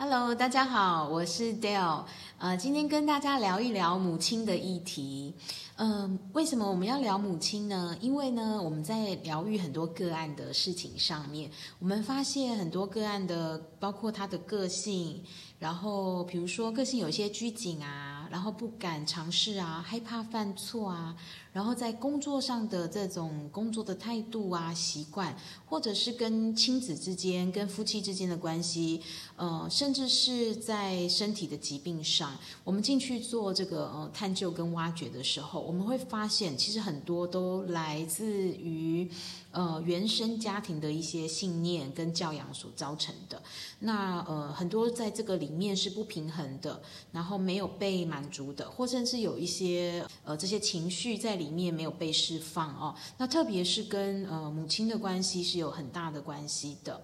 Hello，大家好，我是 Dale。呃，今天跟大家聊一聊母亲的议题。嗯，为什么我们要聊母亲呢？因为呢，我们在疗愈很多个案的事情上面，我们发现很多个案的，包括他的个性，然后比如说个性有些拘谨啊，然后不敢尝试啊，害怕犯错啊。然后在工作上的这种工作的态度啊、习惯，或者是跟亲子之间、跟夫妻之间的关系，呃，甚至是在身体的疾病上，我们进去做这个呃探究跟挖掘的时候，我们会发现，其实很多都来自于呃原生家庭的一些信念跟教养所造成的。那呃很多在这个里面是不平衡的，然后没有被满满足的，或甚至有一些呃这些情绪在。里面没有被释放哦，那特别是跟呃母亲的关系是有很大的关系的，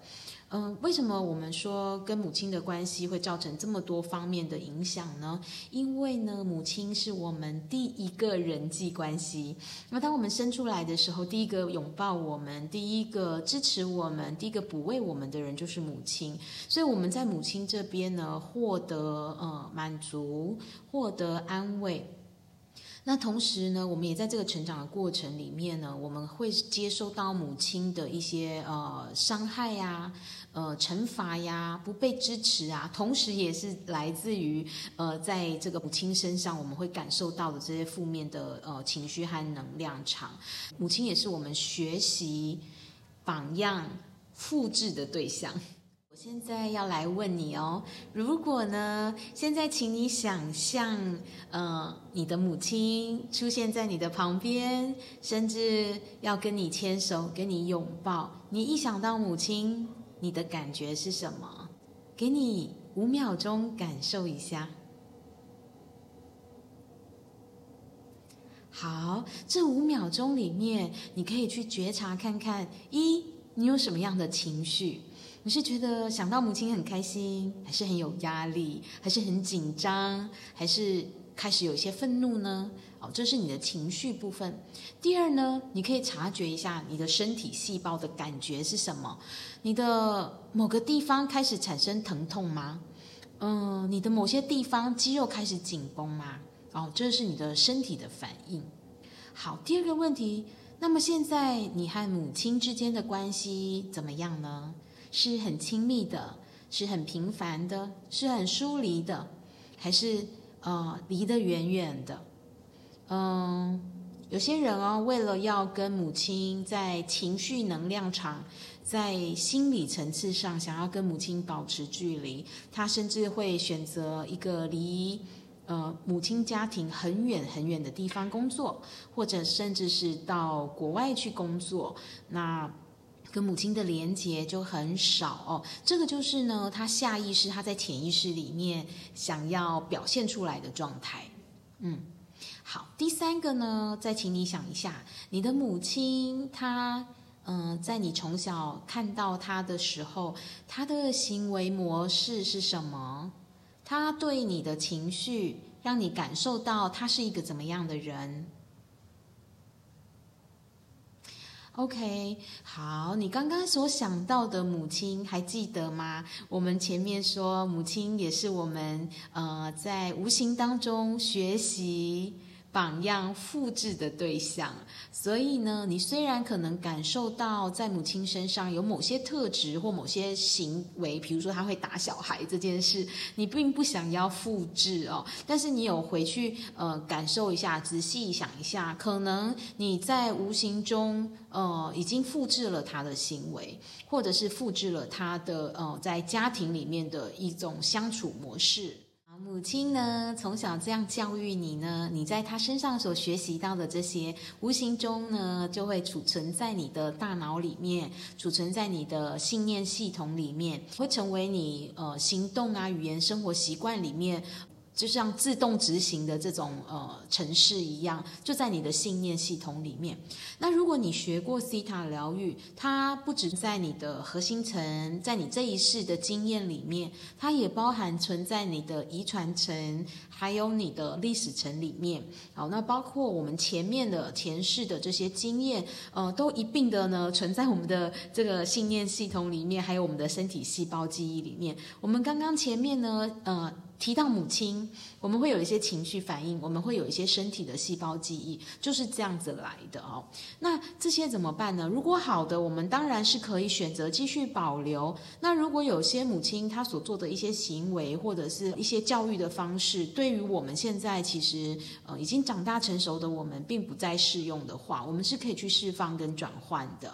嗯，为什么我们说跟母亲的关系会造成这么多方面的影响呢？因为呢，母亲是我们第一个人际关系。那当我们生出来的时候，第一个拥抱我们、第一个支持我们、第一个哺喂我们的人就是母亲。所以我们在母亲这边呢，获得呃满足，获得安慰。那同时呢，我们也在这个成长的过程里面呢，我们会接收到母亲的一些呃伤害呀、呃惩罚呀、不被支持啊，同时也是来自于呃在这个母亲身上我们会感受到的这些负面的呃情绪和能量场。母亲也是我们学习榜样、复制的对象。我现在要来问你哦，如果呢，现在请你想象，呃，你的母亲出现在你的旁边，甚至要跟你牵手、跟你拥抱，你一想到母亲，你的感觉是什么？给你五秒钟感受一下。好，这五秒钟里面，你可以去觉察看看，一，你有什么样的情绪？你是觉得想到母亲很开心，还是很有压力，还是很紧张，还是开始有一些愤怒呢？哦，这是你的情绪部分。第二呢，你可以察觉一下你的身体细胞的感觉是什么？你的某个地方开始产生疼痛吗？嗯，你的某些地方肌肉开始紧绷吗？哦，这是你的身体的反应。好，第二个问题，那么现在你和母亲之间的关系怎么样呢？是很亲密的，是很平凡的，是很疏离的，还是呃离得远远的？嗯，有些人哦，为了要跟母亲在情绪能量场、在心理层次上想要跟母亲保持距离，他甚至会选择一个离呃母亲家庭很远很远的地方工作，或者甚至是到国外去工作。那跟母亲的连接就很少哦，这个就是呢，他下意识他在潜意识里面想要表现出来的状态。嗯，好，第三个呢，再请你想一下，你的母亲她，嗯，在你从小看到她的时候，她的行为模式是什么？她对你的情绪，让你感受到她是一个怎么样的人？OK，好，你刚刚所想到的母亲还记得吗？我们前面说，母亲也是我们呃在无形当中学习。榜样复制的对象，所以呢，你虽然可能感受到在母亲身上有某些特质或某些行为，比如说他会打小孩这件事，你并不想要复制哦，但是你有回去呃感受一下，仔细想一下，可能你在无形中呃已经复制了他的行为，或者是复制了他的呃在家庭里面的一种相处模式。母亲呢，从小这样教育你呢，你在他身上所学习到的这些，无形中呢，就会储存在你的大脑里面，储存在你的信念系统里面，会成为你呃行动啊、语言、生活习惯里面就像自动执行的这种呃程式一样，就在你的信念系统里面。那如果你学过西塔疗愈，它不止在你的核心层，在你这一世的经验里面，它也包含存在你的遗传层，还有你的历史层里面。好，那包括我们前面的前世的这些经验，呃，都一并的呢存在我们的这个信念系统里面，还有我们的身体细胞记忆里面。我们刚刚前面呢，呃。提到母亲，我们会有一些情绪反应，我们会有一些身体的细胞记忆，就是这样子来的哦。那这些怎么办呢？如果好的，我们当然是可以选择继续保留。那如果有些母亲她所做的一些行为或者是一些教育的方式，对于我们现在其实呃已经长大成熟的我们并不再适用的话，我们是可以去释放跟转换的。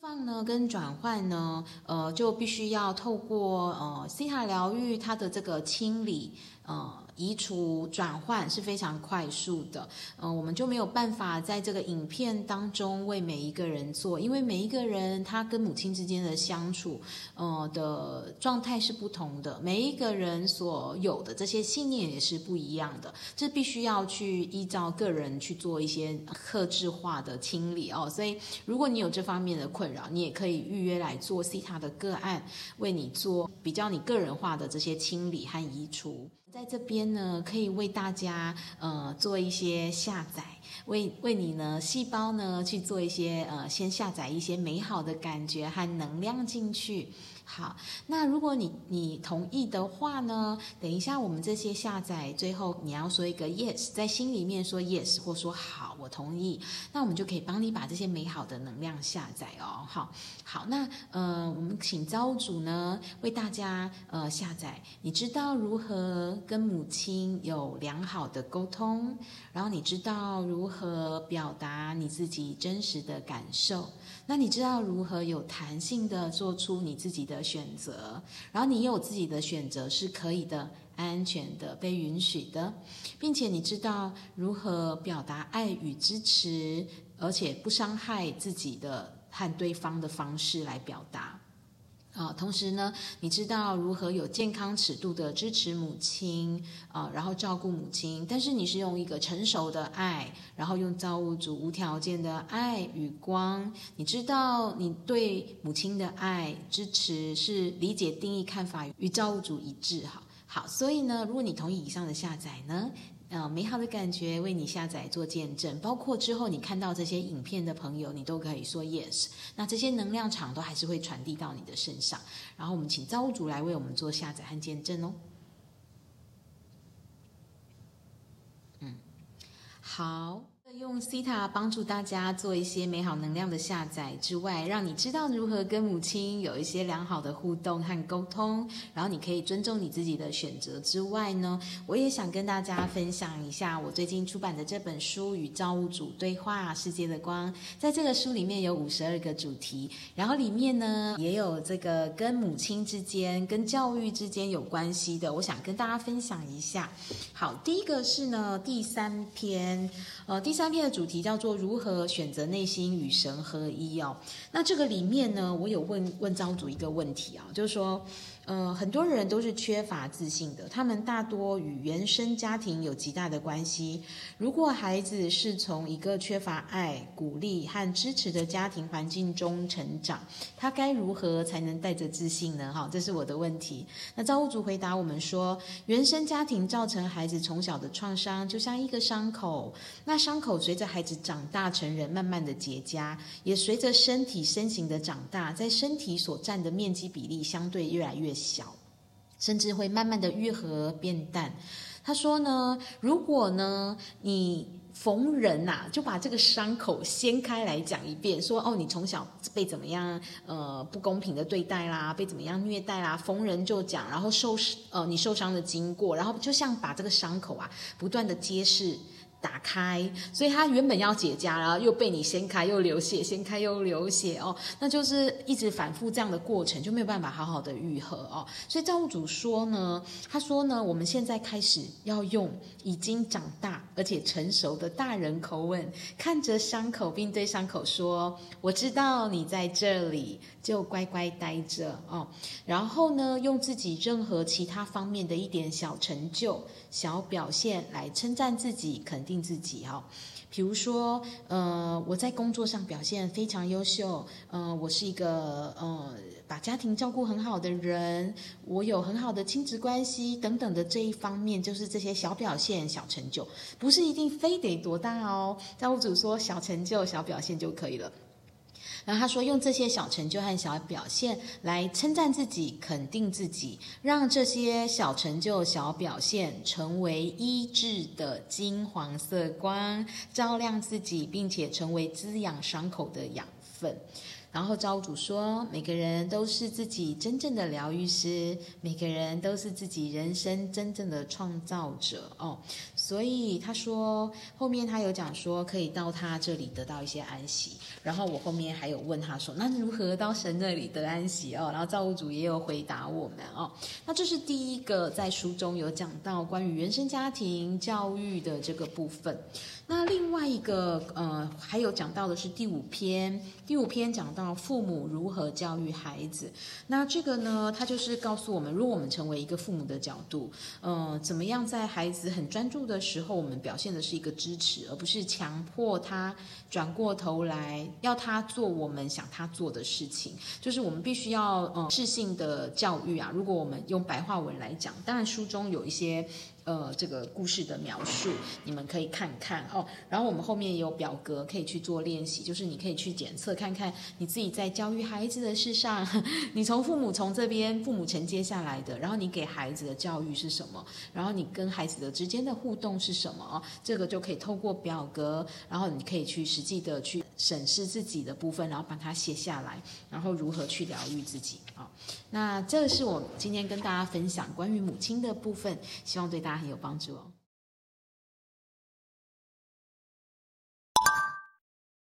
放呢跟转换呢，呃，就必须要透过呃西塔疗愈它的这个清理，呃。移除转换是非常快速的，嗯，我们就没有办法在这个影片当中为每一个人做，因为每一个人他跟母亲之间的相处，呃的状态是不同的，每一个人所有的这些信念也是不一样的，这必须要去依照个人去做一些克制化的清理哦。所以，如果你有这方面的困扰，你也可以预约来做 C 塔的个案，为你做比较你个人化的这些清理和移除。在这边呢，可以为大家呃做一些下载，为为你呢细胞呢去做一些呃先下载一些美好的感觉和能量进去。好，那如果你你同意的话呢，等一下我们这些下载最后你要说一个 yes，在心里面说 yes 或说好，我同意，那我们就可以帮你把这些美好的能量下载哦。好，好，那呃我们请招主呢为大家呃下载，你知道如何跟母亲有良好的沟通，然后你知道如何表达你自己真实的感受。那你知道如何有弹性的做出你自己的选择，然后你有自己的选择是可以的、安全的、被允许的，并且你知道如何表达爱与支持，而且不伤害自己的和对方的方式来表达。啊，同时呢，你知道如何有健康尺度的支持母亲啊，然后照顾母亲，但是你是用一个成熟的爱，然后用造物主无条件的爱与光。你知道你对母亲的爱支持是理解、定义、看法与造物主一致。哈，好，所以呢，如果你同意以上的下载呢？呃，美好的感觉为你下载做见证，包括之后你看到这些影片的朋友，你都可以说 yes。那这些能量场都还是会传递到你的身上。然后我们请造物主来为我们做下载和见证哦。嗯，好。用 C 塔帮助大家做一些美好能量的下载之外，让你知道如何跟母亲有一些良好的互动和沟通，然后你可以尊重你自己的选择之外呢，我也想跟大家分享一下我最近出版的这本书《与造物主对话：世界的光》。在这个书里面有五十二个主题，然后里面呢也有这个跟母亲之间、跟教育之间有关系的，我想跟大家分享一下。好，第一个是呢第三篇，呃第。三篇的主题叫做如何选择内心与神合一哦。那这个里面呢，我有问问张主一个问题啊，就是说。呃，很多人都是缺乏自信的，他们大多与原生家庭有极大的关系。如果孩子是从一个缺乏爱、鼓励和支持的家庭环境中成长，他该如何才能带着自信呢？哈，这是我的问题。那造物主回答我们说，原生家庭造成孩子从小的创伤，就像一个伤口。那伤口随着孩子长大成人，慢慢的结痂，也随着身体身形的长大，在身体所占的面积比例相对越来越。小，甚至会慢慢的愈合变淡。他说呢，如果呢，你逢人呐，就把这个伤口掀开来讲一遍，说哦，你从小被怎么样呃不公平的对待啦，被怎么样虐待啦，逢人就讲，然后受呃你受伤的经过，然后就像把这个伤口啊不断的揭示。打开，所以他原本要结痂，然后又被你掀开又流血，掀开又流血哦，那就是一直反复这样的过程，就没有办法好好的愈合哦。所以造物主说呢，他说呢，我们现在开始要用已经长大而且成熟的大人口吻，看着伤口，并对伤口说：“我知道你在这里，就乖乖待着哦。”然后呢，用自己任何其他方面的一点小成就、小表现来称赞自己，肯。定定自己哈，比如说，呃，我在工作上表现非常优秀，呃，我是一个呃把家庭照顾很好的人，我有很好的亲子关系等等的这一方面，就是这些小表现、小成就，不是一定非得多大哦。造物主说，小成就、小表现就可以了。然后他说，用这些小成就和小表现来称赞自己、肯定自己，让这些小成就、小表现成为医治的金黄色光，照亮自己，并且成为滋养伤口的养分。然后造物主说，每个人都是自己真正的疗愈师，每个人都是自己人生真正的创造者哦。所以他说，后面他有讲说，可以到他这里得到一些安息。然后我后面还有问他说，那如何到神那里得安息哦？然后造物主也有回答我们哦。那这是第一个在书中有讲到关于原生家庭教育的这个部分。那另外一个呃，还有讲到的是第五篇，第五篇讲到父母如何教育孩子。那这个呢，他就是告诉我们，如果我们成为一个父母的角度，呃，怎么样在孩子很专注的时候，我们表现的是一个支持，而不是强迫他转过头来要他做我们想他做的事情。就是我们必须要呃，适性的教育啊。如果我们用白话文来讲，当然书中有一些。呃，这个故事的描述，你们可以看看哦。然后我们后面也有表格可以去做练习，就是你可以去检测看看你自己在教育孩子的事上，你从父母从这边父母承接下来的，然后你给孩子的教育是什么，然后你跟孩子的之间的互动是什么哦，这个就可以透过表格，然后你可以去实际的去审视自己的部分，然后把它写下来，然后如何去疗愈自己好。那这是我今天跟大家分享关于母亲的部分，希望对大家很有帮助哦。